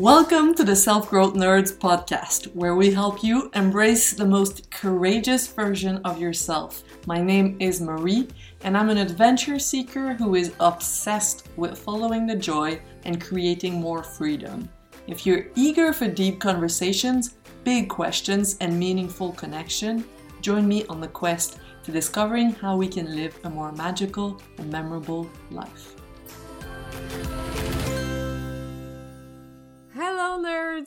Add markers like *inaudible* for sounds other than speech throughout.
Welcome to the Self Growth Nerds podcast, where we help you embrace the most courageous version of yourself. My name is Marie, and I'm an adventure seeker who is obsessed with following the joy and creating more freedom. If you're eager for deep conversations, big questions, and meaningful connection, join me on the quest to discovering how we can live a more magical and memorable life.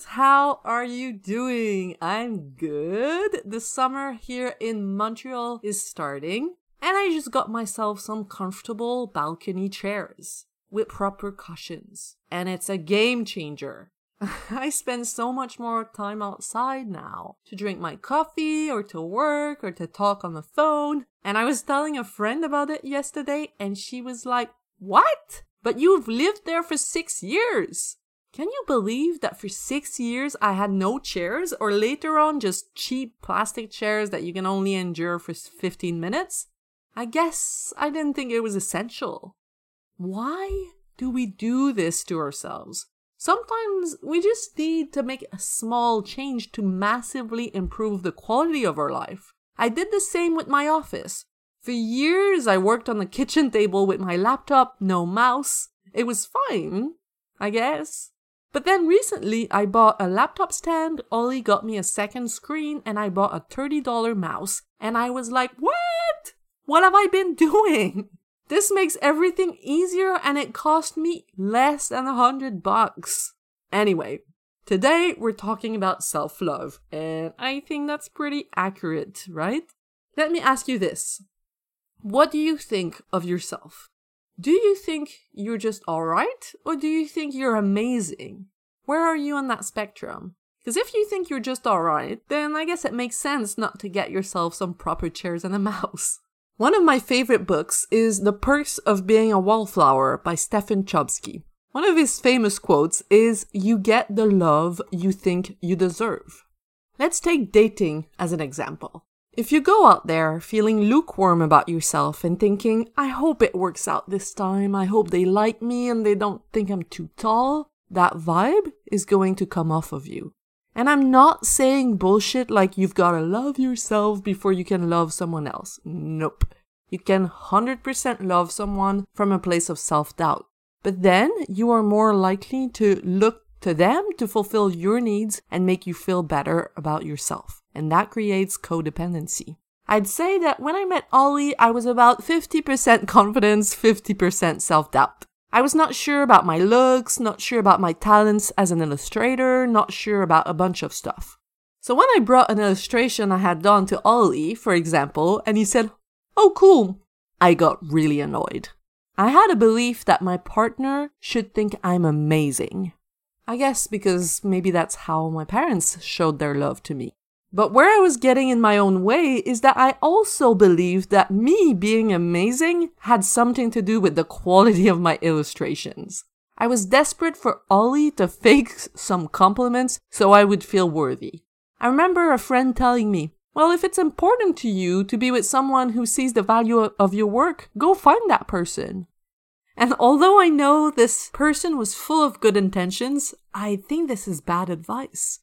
Nerds! How are you doing? I'm good. The summer here in Montreal is starting, and I just got myself some comfortable balcony chairs with proper cushions, and it's a game changer. *laughs* I spend so much more time outside now to drink my coffee or to work or to talk on the phone. And I was telling a friend about it yesterday, and she was like, What? But you've lived there for six years. Can you believe that for six years I had no chairs or later on just cheap plastic chairs that you can only endure for 15 minutes? I guess I didn't think it was essential. Why do we do this to ourselves? Sometimes we just need to make a small change to massively improve the quality of our life. I did the same with my office. For years, I worked on the kitchen table with my laptop, no mouse. It was fine, I guess. But then recently I bought a laptop stand, Ollie got me a second screen, and I bought a $30 mouse. And I was like, what? What have I been *laughs* doing? This makes everything easier and it cost me less than a hundred bucks. Anyway, today we're talking about self love, and I think that's pretty accurate, right? Let me ask you this What do you think of yourself? Do you think you're just alright, or do you think you're amazing? Where are you on that spectrum? Because if you think you're just alright, then I guess it makes sense not to get yourself some proper chairs and a mouse. *laughs* One of my favorite books is The Perks of Being a Wallflower by Stephen Chbosky. One of his famous quotes is, You get the love you think you deserve. Let's take dating as an example. If you go out there feeling lukewarm about yourself and thinking, I hope it works out this time, I hope they like me and they don't think I'm too tall, that vibe is going to come off of you. And I'm not saying bullshit like you've gotta love yourself before you can love someone else. Nope. You can 100% love someone from a place of self doubt. But then you are more likely to look to them to fulfill your needs and make you feel better about yourself and that creates codependency. I'd say that when I met Ollie, I was about 50% confidence, 50% self doubt. I was not sure about my looks, not sure about my talents as an illustrator, not sure about a bunch of stuff. So when I brought an illustration I had done to Ollie, for example, and he said, Oh, cool, I got really annoyed. I had a belief that my partner should think I'm amazing. I guess because maybe that's how my parents showed their love to me. But where I was getting in my own way is that I also believed that me being amazing had something to do with the quality of my illustrations. I was desperate for Ollie to fake some compliments so I would feel worthy. I remember a friend telling me, well, if it's important to you to be with someone who sees the value of your work, go find that person. And although I know this person was full of good intentions, I think this is bad advice.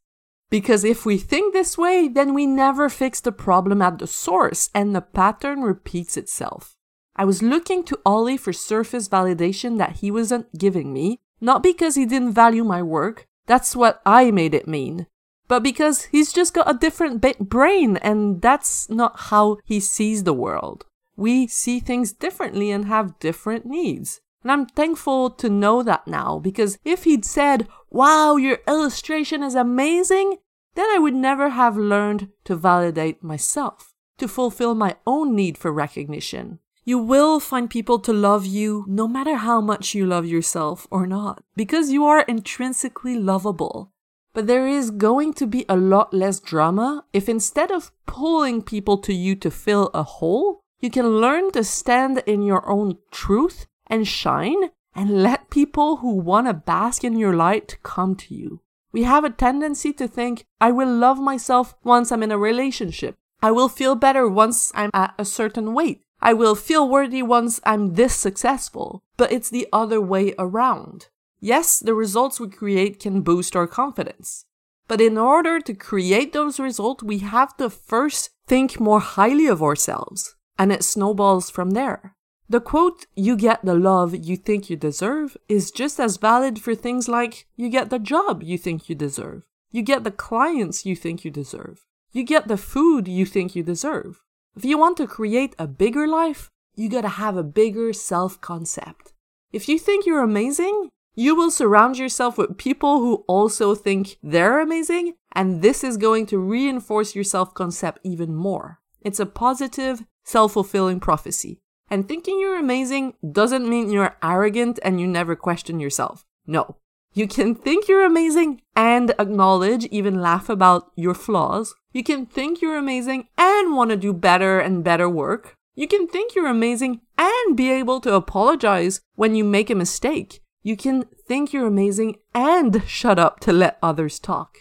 Because if we think this way, then we never fix the problem at the source and the pattern repeats itself. I was looking to Ollie for surface validation that he wasn't giving me, not because he didn't value my work, that's what I made it mean, but because he's just got a different ba- brain and that's not how he sees the world. We see things differently and have different needs. And I'm thankful to know that now because if he'd said, wow, your illustration is amazing, then I would never have learned to validate myself, to fulfill my own need for recognition. You will find people to love you no matter how much you love yourself or not, because you are intrinsically lovable. But there is going to be a lot less drama if instead of pulling people to you to fill a hole, you can learn to stand in your own truth and shine and let people who want to bask in your light come to you. We have a tendency to think, I will love myself once I'm in a relationship. I will feel better once I'm at a certain weight. I will feel worthy once I'm this successful. But it's the other way around. Yes, the results we create can boost our confidence. But in order to create those results, we have to first think more highly of ourselves, and it snowballs from there. The quote, you get the love you think you deserve, is just as valid for things like you get the job you think you deserve, you get the clients you think you deserve, you get the food you think you deserve. If you want to create a bigger life, you gotta have a bigger self concept. If you think you're amazing, you will surround yourself with people who also think they're amazing, and this is going to reinforce your self concept even more. It's a positive, self fulfilling prophecy. And thinking you're amazing doesn't mean you're arrogant and you never question yourself. No. You can think you're amazing and acknowledge, even laugh about your flaws. You can think you're amazing and want to do better and better work. You can think you're amazing and be able to apologize when you make a mistake. You can think you're amazing and shut up to let others talk.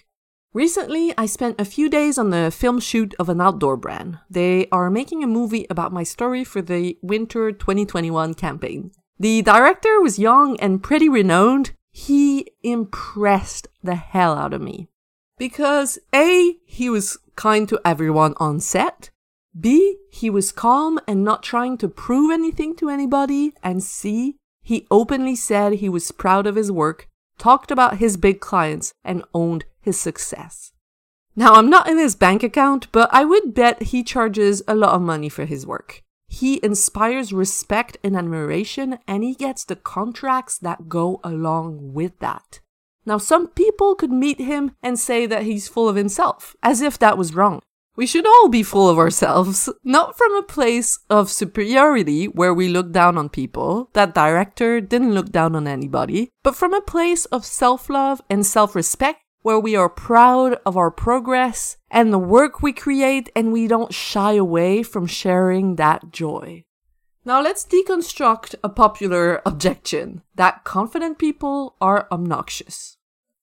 Recently, I spent a few days on the film shoot of an outdoor brand. They are making a movie about my story for the winter 2021 campaign. The director was young and pretty renowned. He impressed the hell out of me. Because A, he was kind to everyone on set. B, he was calm and not trying to prove anything to anybody. And C, he openly said he was proud of his work, talked about his big clients, and owned his success. Now, I'm not in his bank account, but I would bet he charges a lot of money for his work. He inspires respect and admiration, and he gets the contracts that go along with that. Now, some people could meet him and say that he's full of himself, as if that was wrong. We should all be full of ourselves, not from a place of superiority where we look down on people. That director didn't look down on anybody, but from a place of self love and self respect where we are proud of our progress and the work we create and we don't shy away from sharing that joy. Now let's deconstruct a popular objection that confident people are obnoxious.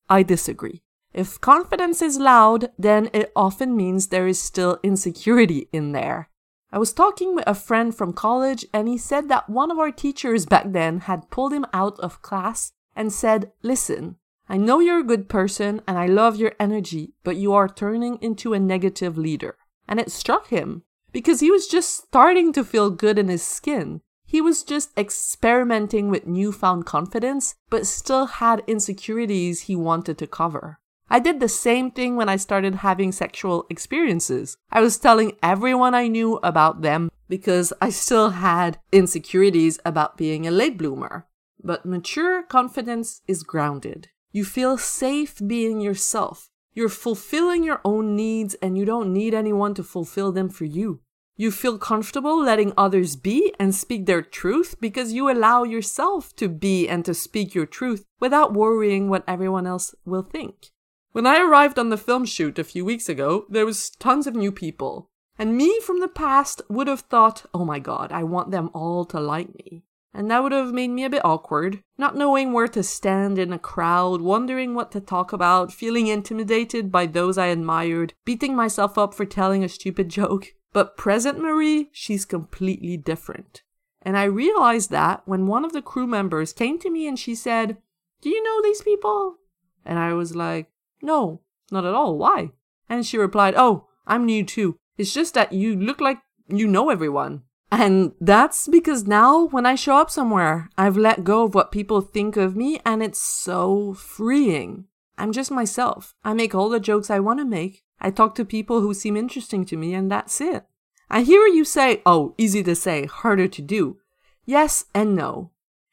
I disagree. If confidence is loud, then it often means there is still insecurity in there. I was talking with a friend from college and he said that one of our teachers back then had pulled him out of class and said, Listen, I know you're a good person and I love your energy, but you are turning into a negative leader. And it struck him because he was just starting to feel good in his skin. He was just experimenting with newfound confidence, but still had insecurities he wanted to cover. I did the same thing when I started having sexual experiences. I was telling everyone I knew about them because I still had insecurities about being a late bloomer. But mature confidence is grounded. You feel safe being yourself. You're fulfilling your own needs and you don't need anyone to fulfill them for you. You feel comfortable letting others be and speak their truth because you allow yourself to be and to speak your truth without worrying what everyone else will think. When I arrived on the film shoot a few weeks ago, there was tons of new people. And me from the past would have thought, oh my god, I want them all to like me. And that would have made me a bit awkward, not knowing where to stand in a crowd, wondering what to talk about, feeling intimidated by those I admired, beating myself up for telling a stupid *laughs* joke. But present Marie, she's completely different. And I realized that when one of the crew members came to me and she said, Do you know these people? And I was like, no, not at all. Why? And she replied, Oh, I'm new too. It's just that you look like you know everyone. And that's because now when I show up somewhere, I've let go of what people think of me and it's so freeing. I'm just myself. I make all the jokes I want to make. I talk to people who seem interesting to me and that's it. I hear you say, oh, easy to say, harder to do. Yes and no.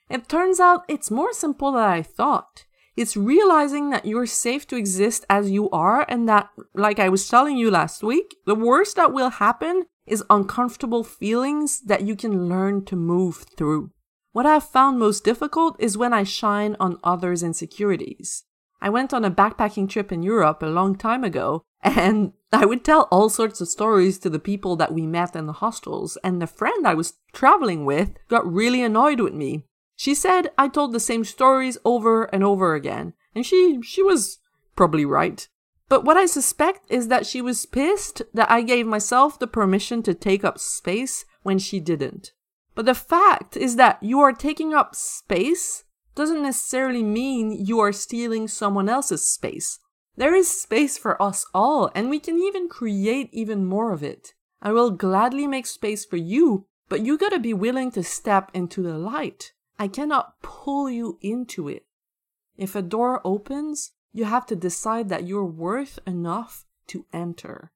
It turns out it's more simple than I thought. It's realizing that you're safe to exist as you are, and that, like I was telling you last week, the worst that will happen is uncomfortable feelings that you can learn to move through. What I've found most difficult is when I shine on others' insecurities. I went on a backpacking trip in Europe a long time ago, *laughs* and I would tell all sorts of stories to the people that we met in the hostels, and the friend I was traveling with got really annoyed with me she said I told the same stories over and over again, and she she was probably right. But what I suspect is that she was pissed that I gave myself the permission to take up space when she didn't. But the fact is that you are taking up space doesn't necessarily mean you are stealing someone else's space. There is space for us all, and we can even create even more of it. I will gladly make space for you, but you gotta be willing to step into the light. I cannot pull you into it. If a door opens, you have to decide that you're worth enough to enter.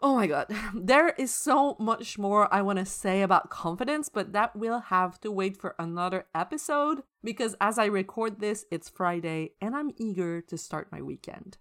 Oh my god, *laughs* there is so much more I want to say about confidence, but that will have to wait for another episode because as I record this, it's Friday and I'm eager to start my weekend.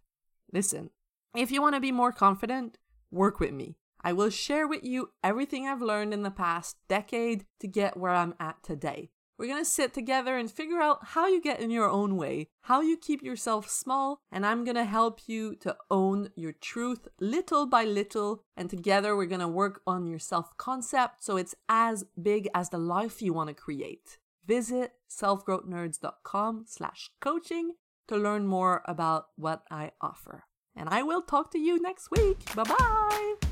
Listen, if you want to be more confident, work with me. I will share with you everything I've learned in the past decade to get where I'm at today. We're going to sit together and figure out how you get in your own way, how you keep yourself small, and I'm going to help you to own your truth little by little. And together we're going to work on your self concept so it's as big as the life you want to create. Visit selfgrowthnerds.com slash coaching to learn more about what I offer. And I will talk to you next week. Bye bye.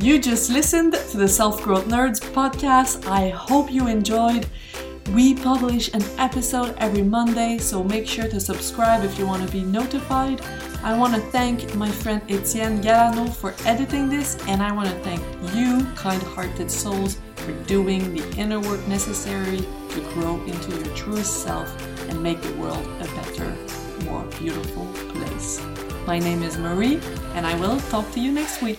You just listened to the Self Growth Nerds podcast. I hope you enjoyed. We publish an episode every Monday, so make sure to subscribe if you want to be notified. I want to thank my friend Etienne Galano for editing this, and I want to thank you, kind hearted souls, for doing the inner work necessary to grow into your truest self and make the world a better, more beautiful place. My name is Marie, and I will talk to you next week.